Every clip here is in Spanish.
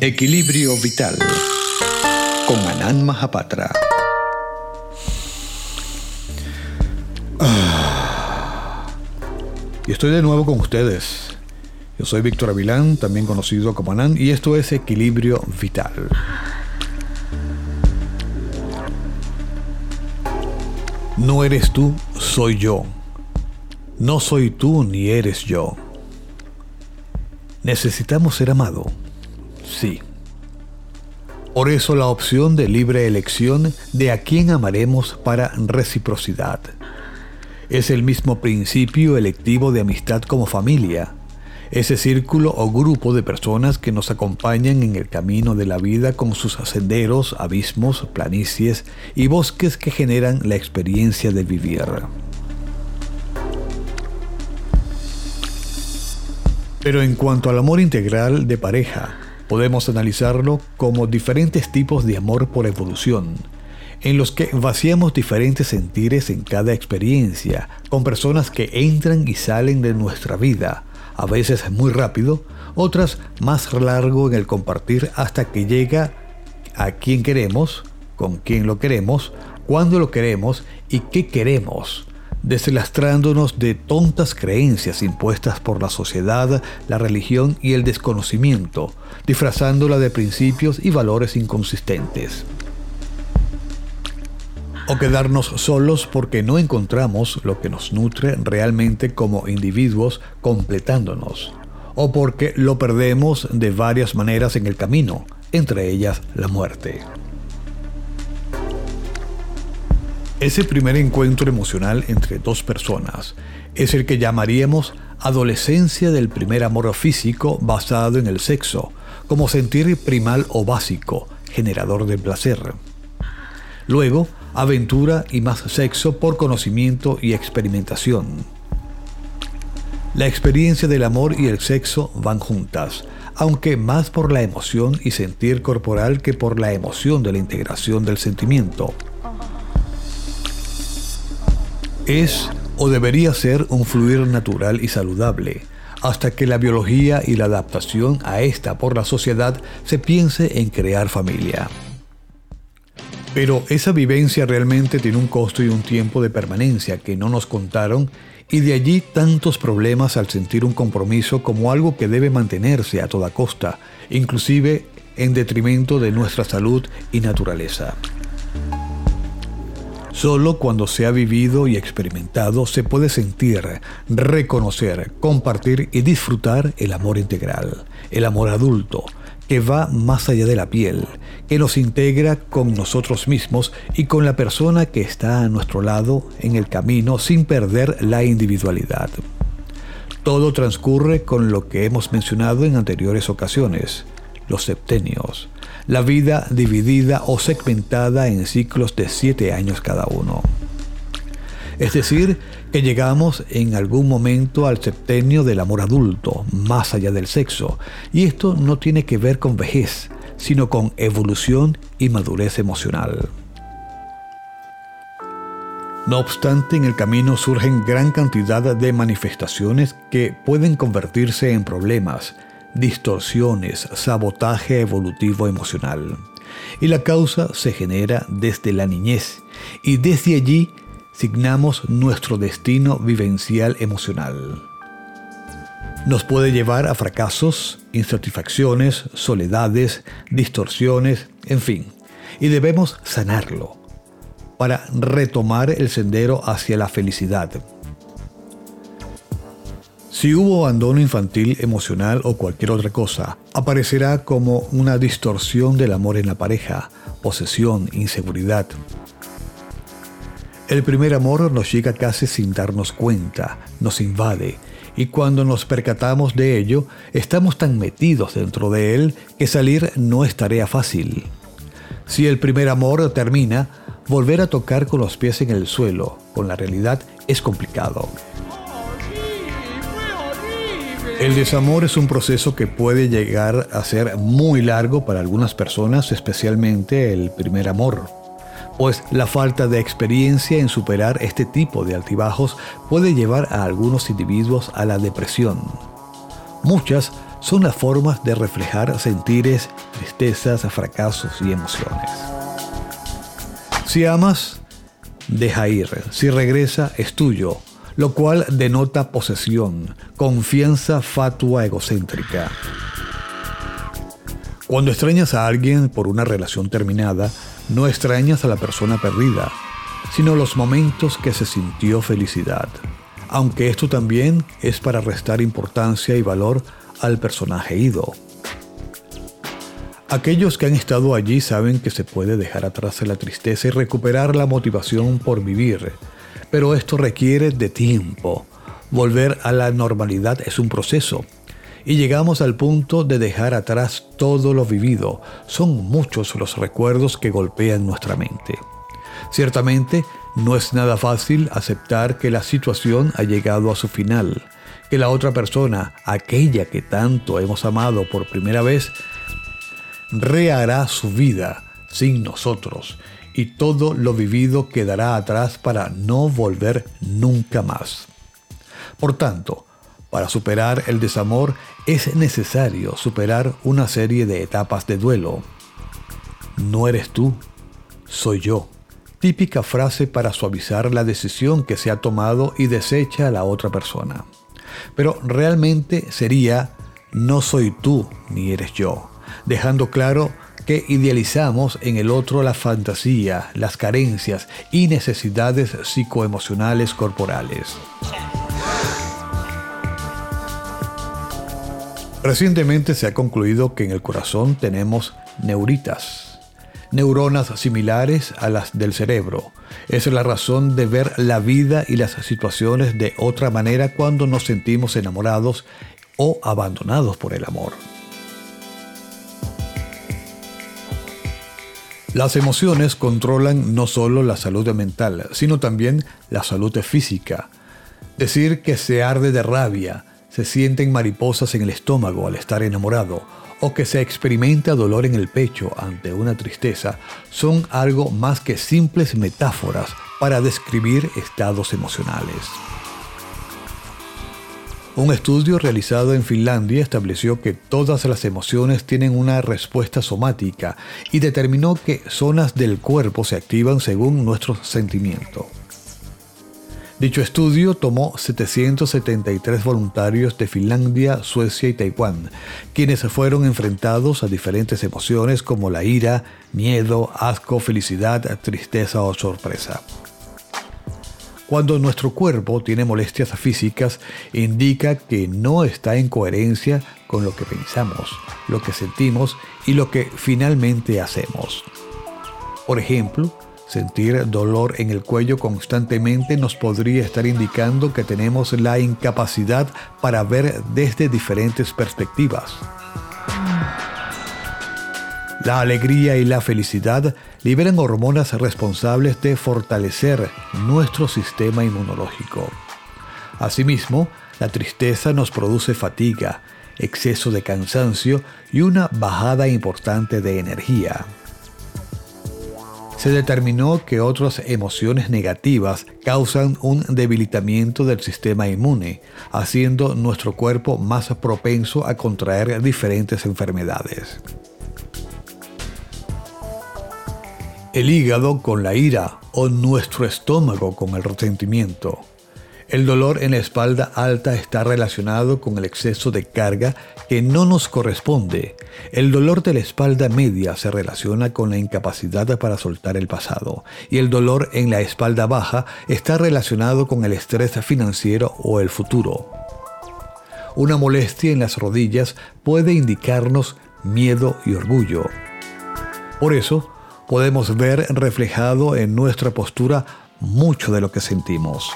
Equilibrio Vital con Anand Mahapatra. Ah. Y estoy de nuevo con ustedes. Yo soy Víctor Avilán, también conocido como Anand, y esto es Equilibrio Vital. No eres tú, soy yo. No soy tú ni eres yo. ¿Necesitamos ser amado? Sí. Por eso la opción de libre elección de a quién amaremos para reciprocidad. Es el mismo principio electivo de amistad como familia, ese círculo o grupo de personas que nos acompañan en el camino de la vida con sus senderos, abismos, planicies y bosques que generan la experiencia de vivir. Pero en cuanto al amor integral de pareja, podemos analizarlo como diferentes tipos de amor por evolución, en los que vaciamos diferentes sentires en cada experiencia, con personas que entran y salen de nuestra vida, a veces muy rápido, otras más largo en el compartir hasta que llega a quien queremos, con quién lo queremos, cuándo lo queremos y qué queremos, deslastrándonos de tontas creencias impuestas por la sociedad, la religión y el desconocimiento, disfrazándola de principios y valores inconsistentes o quedarnos solos porque no encontramos lo que nos nutre realmente como individuos completándonos, o porque lo perdemos de varias maneras en el camino, entre ellas la muerte. Ese primer encuentro emocional entre dos personas es el que llamaríamos adolescencia del primer amor físico basado en el sexo, como sentir primal o básico, generador de placer. Luego, aventura y más sexo por conocimiento y experimentación. La experiencia del amor y el sexo van juntas, aunque más por la emoción y sentir corporal que por la emoción de la integración del sentimiento. Es o debería ser un fluir natural y saludable, hasta que la biología y la adaptación a esta por la sociedad se piense en crear familia. Pero esa vivencia realmente tiene un costo y un tiempo de permanencia que no nos contaron y de allí tantos problemas al sentir un compromiso como algo que debe mantenerse a toda costa, inclusive en detrimento de nuestra salud y naturaleza. Solo cuando se ha vivido y experimentado se puede sentir, reconocer, compartir y disfrutar el amor integral, el amor adulto, que va más allá de la piel, que nos integra con nosotros mismos y con la persona que está a nuestro lado en el camino sin perder la individualidad. Todo transcurre con lo que hemos mencionado en anteriores ocasiones, los septenios, la vida dividida o segmentada en ciclos de siete años cada uno. Es decir, que llegamos en algún momento al septenio del amor adulto, más allá del sexo, y esto no tiene que ver con vejez, sino con evolución y madurez emocional. No obstante, en el camino surgen gran cantidad de manifestaciones que pueden convertirse en problemas, distorsiones, sabotaje evolutivo emocional. Y la causa se genera desde la niñez y desde allí signamos nuestro destino vivencial emocional. Nos puede llevar a fracasos, insatisfacciones, soledades, distorsiones, en fin, y debemos sanarlo para retomar el sendero hacia la felicidad. Si hubo abandono infantil, emocional o cualquier otra cosa, aparecerá como una distorsión del amor en la pareja, posesión, inseguridad, el primer amor nos llega casi sin darnos cuenta, nos invade y cuando nos percatamos de ello, estamos tan metidos dentro de él que salir no es tarea fácil. Si el primer amor termina, volver a tocar con los pies en el suelo, con la realidad, es complicado. El desamor es un proceso que puede llegar a ser muy largo para algunas personas, especialmente el primer amor pues la falta de experiencia en superar este tipo de altibajos puede llevar a algunos individuos a la depresión. Muchas son las formas de reflejar sentires, tristezas, fracasos y emociones. Si amas, deja ir. Si regresa, es tuyo, lo cual denota posesión, confianza fatua egocéntrica. Cuando extrañas a alguien por una relación terminada, no extrañas a la persona perdida, sino los momentos que se sintió felicidad, aunque esto también es para restar importancia y valor al personaje ido. Aquellos que han estado allí saben que se puede dejar atrás la tristeza y recuperar la motivación por vivir, pero esto requiere de tiempo. Volver a la normalidad es un proceso y llegamos al punto de dejar atrás todo lo vivido. Son muchos los recuerdos que golpean nuestra mente. Ciertamente, no es nada fácil aceptar que la situación ha llegado a su final, que la otra persona, aquella que tanto hemos amado por primera vez, rehará su vida sin nosotros y todo lo vivido quedará atrás para no volver nunca más. Por tanto, para superar el desamor es necesario superar una serie de etapas de duelo. No eres tú, soy yo. Típica frase para suavizar la decisión que se ha tomado y desecha a la otra persona. Pero realmente sería no soy tú ni eres yo, dejando claro que idealizamos en el otro la fantasía, las carencias y necesidades psicoemocionales corporales. Recientemente se ha concluido que en el corazón tenemos neuritas, neuronas similares a las del cerebro. Es la razón de ver la vida y las situaciones de otra manera cuando nos sentimos enamorados o abandonados por el amor. Las emociones controlan no solo la salud mental, sino también la salud física. Decir que se arde de rabia, se sienten mariposas en el estómago al estar enamorado o que se experimenta dolor en el pecho ante una tristeza son algo más que simples metáforas para describir estados emocionales. Un estudio realizado en Finlandia estableció que todas las emociones tienen una respuesta somática y determinó que zonas del cuerpo se activan según nuestros sentimientos. Dicho estudio tomó 773 voluntarios de Finlandia, Suecia y Taiwán, quienes fueron enfrentados a diferentes emociones como la ira, miedo, asco, felicidad, tristeza o sorpresa. Cuando nuestro cuerpo tiene molestias físicas, indica que no está en coherencia con lo que pensamos, lo que sentimos y lo que finalmente hacemos. Por ejemplo, Sentir dolor en el cuello constantemente nos podría estar indicando que tenemos la incapacidad para ver desde diferentes perspectivas. La alegría y la felicidad liberan hormonas responsables de fortalecer nuestro sistema inmunológico. Asimismo, la tristeza nos produce fatiga, exceso de cansancio y una bajada importante de energía se determinó que otras emociones negativas causan un debilitamiento del sistema inmune, haciendo nuestro cuerpo más propenso a contraer diferentes enfermedades. El hígado con la ira o nuestro estómago con el resentimiento el dolor en la espalda alta está relacionado con el exceso de carga que no nos corresponde. El dolor de la espalda media se relaciona con la incapacidad para soltar el pasado. Y el dolor en la espalda baja está relacionado con el estrés financiero o el futuro. Una molestia en las rodillas puede indicarnos miedo y orgullo. Por eso, podemos ver reflejado en nuestra postura mucho de lo que sentimos.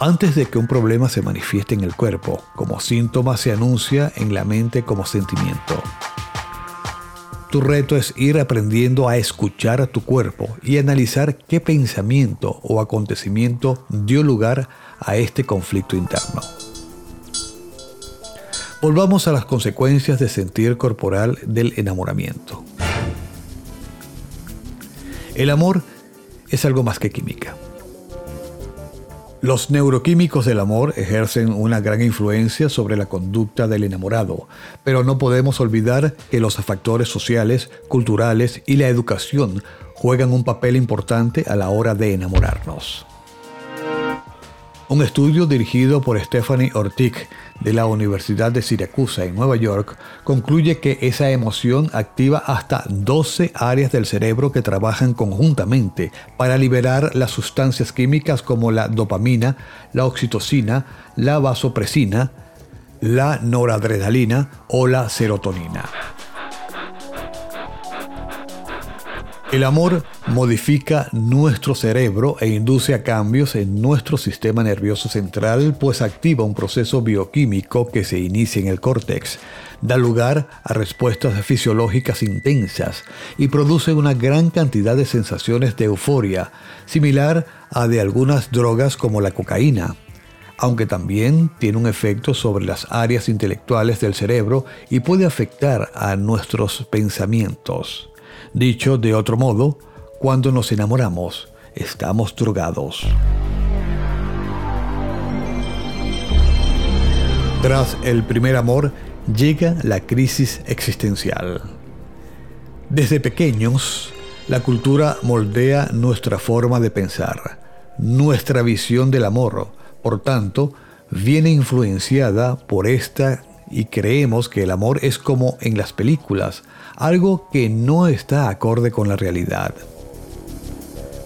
Antes de que un problema se manifieste en el cuerpo, como síntoma se anuncia en la mente como sentimiento. Tu reto es ir aprendiendo a escuchar a tu cuerpo y analizar qué pensamiento o acontecimiento dio lugar a este conflicto interno. Volvamos a las consecuencias de sentir corporal del enamoramiento. El amor es algo más que química. Los neuroquímicos del amor ejercen una gran influencia sobre la conducta del enamorado, pero no podemos olvidar que los factores sociales, culturales y la educación juegan un papel importante a la hora de enamorarnos. Un estudio dirigido por Stephanie Ortick de la Universidad de Siracusa en Nueva York concluye que esa emoción activa hasta 12 áreas del cerebro que trabajan conjuntamente para liberar las sustancias químicas como la dopamina, la oxitocina, la vasopresina, la noradrenalina o la serotonina. El amor modifica nuestro cerebro e induce a cambios en nuestro sistema nervioso central, pues activa un proceso bioquímico que se inicia en el córtex, da lugar a respuestas fisiológicas intensas y produce una gran cantidad de sensaciones de euforia, similar a de algunas drogas como la cocaína aunque también tiene un efecto sobre las áreas intelectuales del cerebro y puede afectar a nuestros pensamientos. Dicho de otro modo, cuando nos enamoramos, estamos drogados. Tras el primer amor llega la crisis existencial. Desde pequeños, la cultura moldea nuestra forma de pensar, nuestra visión del amor. Por tanto, viene influenciada por esta y creemos que el amor es como en las películas, algo que no está acorde con la realidad.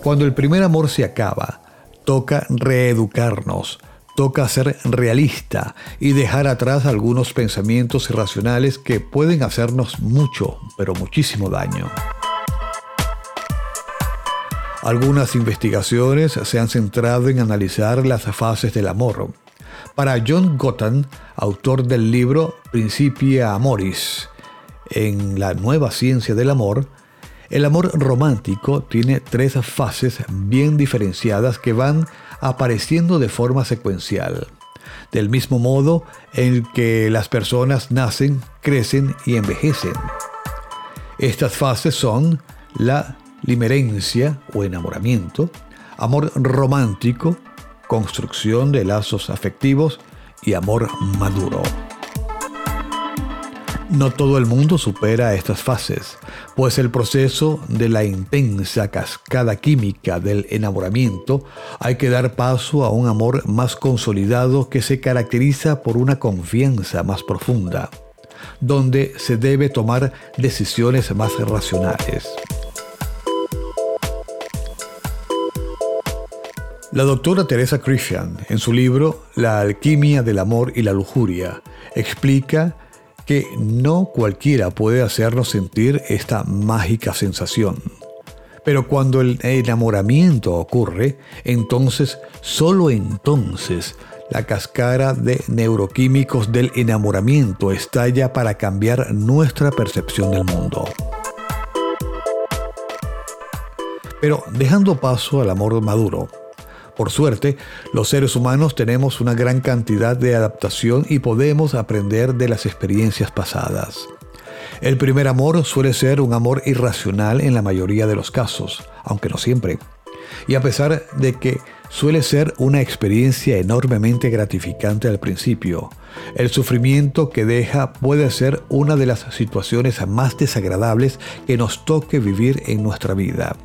Cuando el primer amor se acaba, toca reeducarnos, toca ser realista y dejar atrás algunos pensamientos irracionales que pueden hacernos mucho, pero muchísimo daño. Algunas investigaciones se han centrado en analizar las fases del amor. Para John Gottman, autor del libro Principia Amoris, en la nueva ciencia del amor, el amor romántico tiene tres fases bien diferenciadas que van apareciendo de forma secuencial. Del mismo modo en que las personas nacen, crecen y envejecen. Estas fases son la limerencia o enamoramiento, amor romántico, construcción de lazos afectivos y amor maduro. No todo el mundo supera estas fases, pues el proceso de la intensa cascada química del enamoramiento hay que dar paso a un amor más consolidado que se caracteriza por una confianza más profunda, donde se debe tomar decisiones más racionales. La doctora Teresa Christian, en su libro La alquimia del amor y la lujuria, explica que no cualquiera puede hacernos sentir esta mágica sensación. Pero cuando el enamoramiento ocurre, entonces, solo entonces, la cascara de neuroquímicos del enamoramiento estalla para cambiar nuestra percepción del mundo. Pero dejando paso al amor maduro, por suerte, los seres humanos tenemos una gran cantidad de adaptación y podemos aprender de las experiencias pasadas. El primer amor suele ser un amor irracional en la mayoría de los casos, aunque no siempre. Y a pesar de que suele ser una experiencia enormemente gratificante al principio, el sufrimiento que deja puede ser una de las situaciones más desagradables que nos toque vivir en nuestra vida.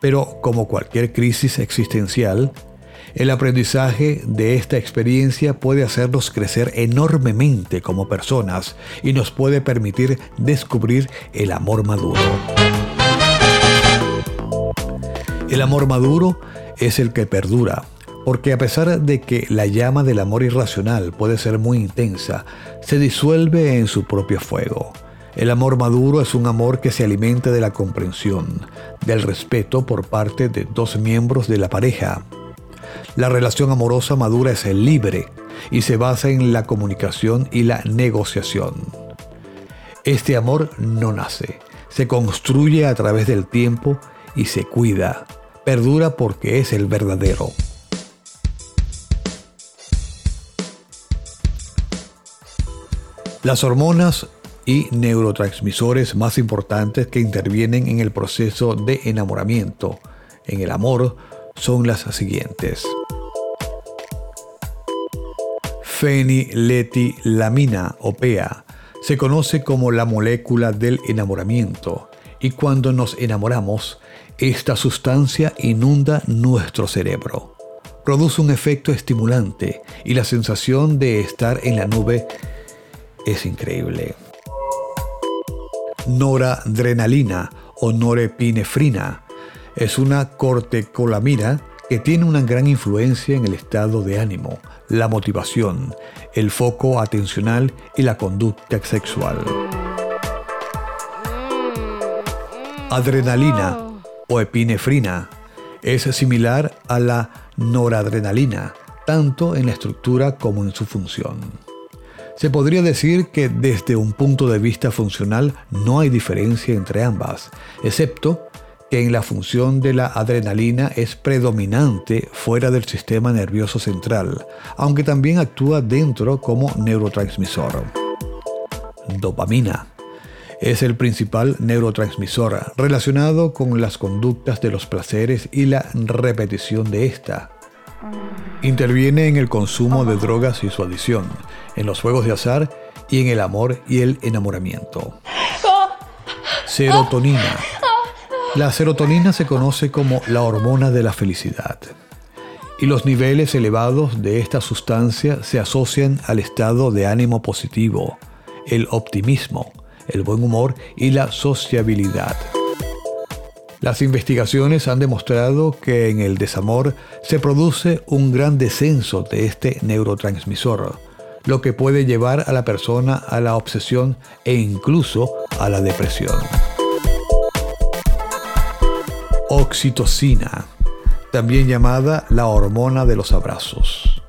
Pero como cualquier crisis existencial, el aprendizaje de esta experiencia puede hacernos crecer enormemente como personas y nos puede permitir descubrir el amor maduro. El amor maduro es el que perdura, porque a pesar de que la llama del amor irracional puede ser muy intensa, se disuelve en su propio fuego. El amor maduro es un amor que se alimenta de la comprensión, del respeto por parte de dos miembros de la pareja. La relación amorosa madura es libre y se basa en la comunicación y la negociación. Este amor no nace, se construye a través del tiempo y se cuida. Perdura porque es el verdadero. Las hormonas y neurotransmisores más importantes que intervienen en el proceso de enamoramiento en el amor son las siguientes. Feniletilamina o PEA se conoce como la molécula del enamoramiento y cuando nos enamoramos, esta sustancia inunda nuestro cerebro. Produce un efecto estimulante y la sensación de estar en la nube es increíble. Noradrenalina o norepinefrina es una cortecolamina que tiene una gran influencia en el estado de ánimo, la motivación, el foco atencional y la conducta sexual. Adrenalina o epinefrina es similar a la noradrenalina, tanto en la estructura como en su función. Se podría decir que desde un punto de vista funcional no hay diferencia entre ambas, excepto que en la función de la adrenalina es predominante fuera del sistema nervioso central, aunque también actúa dentro como neurotransmisor. Dopamina es el principal neurotransmisor relacionado con las conductas de los placeres y la repetición de esta. Interviene en el consumo de drogas y su adición, en los juegos de azar y en el amor y el enamoramiento. Serotonina. La serotonina se conoce como la hormona de la felicidad. Y los niveles elevados de esta sustancia se asocian al estado de ánimo positivo, el optimismo, el buen humor y la sociabilidad. Las investigaciones han demostrado que en el desamor se produce un gran descenso de este neurotransmisor, lo que puede llevar a la persona a la obsesión e incluso a la depresión. Oxitocina, también llamada la hormona de los abrazos.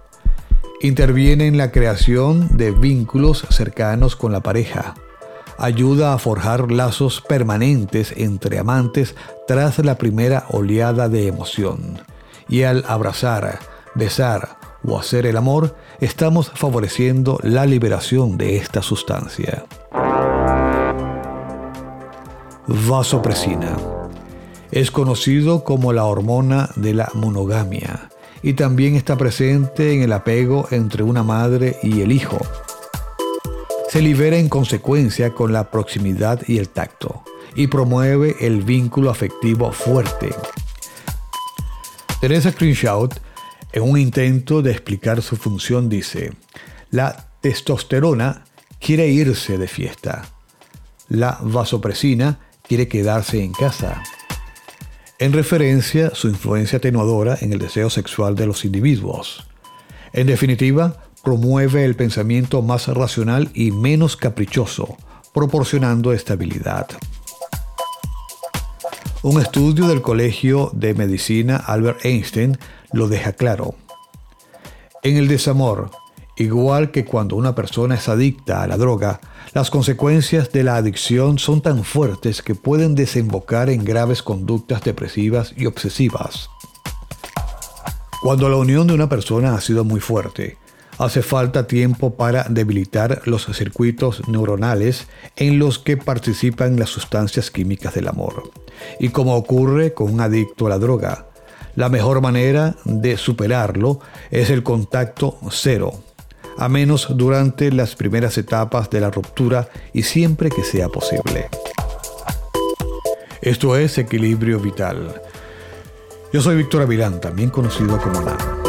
Interviene en la creación de vínculos cercanos con la pareja ayuda a forjar lazos permanentes entre amantes tras la primera oleada de emoción. Y al abrazar, besar o hacer el amor, estamos favoreciendo la liberación de esta sustancia. Vasopresina. Es conocido como la hormona de la monogamia y también está presente en el apego entre una madre y el hijo se libera en consecuencia con la proximidad y el tacto y promueve el vínculo afectivo fuerte. Teresa Crenshaw, en un intento de explicar su función, dice, la testosterona quiere irse de fiesta, la vasopresina quiere quedarse en casa, en referencia su influencia atenuadora en el deseo sexual de los individuos. En definitiva, promueve el pensamiento más racional y menos caprichoso, proporcionando estabilidad. Un estudio del Colegio de Medicina Albert Einstein lo deja claro. En el desamor, igual que cuando una persona es adicta a la droga, las consecuencias de la adicción son tan fuertes que pueden desembocar en graves conductas depresivas y obsesivas. Cuando la unión de una persona ha sido muy fuerte, hace falta tiempo para debilitar los circuitos neuronales en los que participan las sustancias químicas del amor. Y como ocurre con un adicto a la droga, la mejor manera de superarlo es el contacto cero, a menos durante las primeras etapas de la ruptura y siempre que sea posible. Esto es Equilibrio Vital. Yo soy Víctor Avilán, también conocido como NAM.